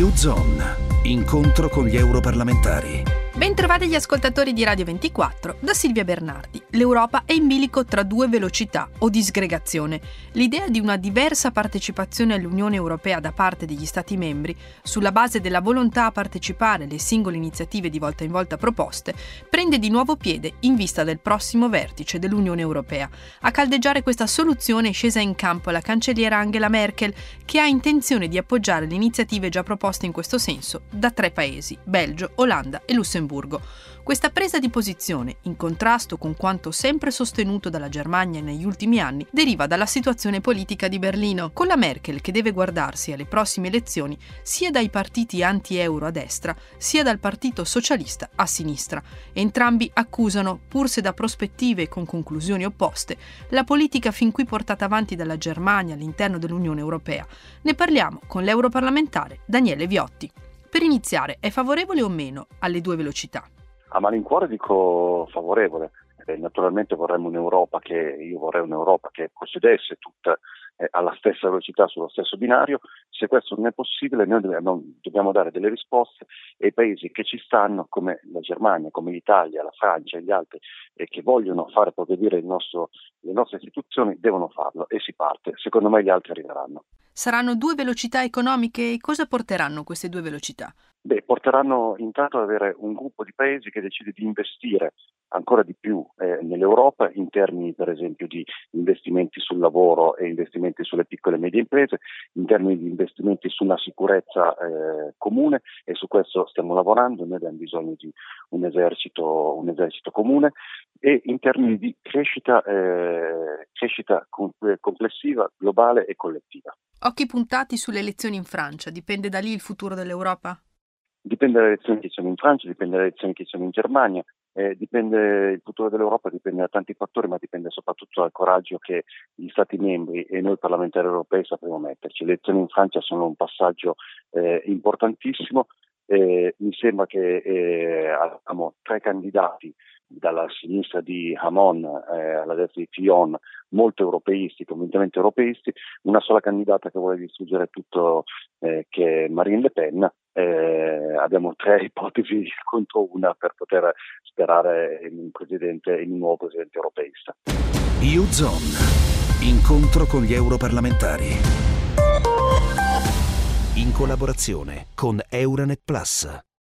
U-Zone, incontro con gli europarlamentari. Bentrovati gli ascoltatori di Radio 24 da Silvia Bernardi. L'Europa è in bilico tra due velocità o disgregazione. L'idea di una diversa partecipazione all'Unione Europea da parte degli Stati membri, sulla base della volontà a partecipare alle singole iniziative di volta in volta proposte, prende di nuovo piede in vista del prossimo vertice dell'Unione Europea. A caldeggiare questa soluzione è scesa in campo la cancelliera Angela Merkel, che ha intenzione di appoggiare le iniziative già proposte in questo senso da tre paesi, Belgio, Olanda e Lussemburgo. Lussemburgo. Questa presa di posizione, in contrasto con quanto sempre sostenuto dalla Germania negli ultimi anni, deriva dalla situazione politica di Berlino, con la Merkel che deve guardarsi alle prossime elezioni sia dai partiti anti-euro a destra, sia dal Partito Socialista a sinistra. Entrambi accusano, pur se da prospettive con conclusioni opposte, la politica fin qui portata avanti dalla Germania all'interno dell'Unione Europea. Ne parliamo con l'europarlamentare Daniele Viotti. Per iniziare, è favorevole o meno alle due velocità? A malincuore dico favorevole. Eh, naturalmente vorremmo un'Europa che, io vorrei un'Europa che procedesse tutta eh, alla stessa velocità, sullo stesso binario. Se questo non è possibile, noi dobbiamo, dobbiamo dare delle risposte e i paesi che ci stanno, come la Germania, come l'Italia, la Francia e gli altri, eh, che vogliono fare progredire le nostre istituzioni, devono farlo e si parte. Secondo me gli altri arriveranno. Saranno due velocità economiche e cosa porteranno queste due velocità? Beh, porteranno intanto ad avere un gruppo di paesi che decide di investire ancora di più eh, nell'Europa in termini per esempio di investimenti sul lavoro e investimenti sulle piccole e medie imprese, in termini di investimenti sulla sicurezza eh, comune e su questo stiamo lavorando, noi abbiamo bisogno di un esercito, un esercito comune e in termini di crescita, eh, crescita complessiva, globale e collettiva. Occhi puntati sulle elezioni in Francia, dipende da lì il futuro dell'Europa? Dipende dalle elezioni che ci sono in Francia, dipende dalle elezioni che ci sono in Germania, eh, dipende, il futuro dell'Europa dipende da tanti fattori, ma dipende soprattutto dal coraggio che gli Stati membri e noi parlamentari europei sapremo metterci. Le elezioni in Francia sono un passaggio eh, importantissimo, eh, mi sembra che eh, abbiamo tre candidati dalla sinistra di Hamon eh, alla destra di Fillon, molto europeisti, convintamente europeisti, una sola candidata che vuole distruggere tutto, eh, che è Marine Le Pen. Eh, abbiamo tre ipotesi contro una per poter sperare in un, presidente, in un nuovo presidente europeista. U-Zone, incontro con gli europarlamentari. In collaborazione con Euronet Plus.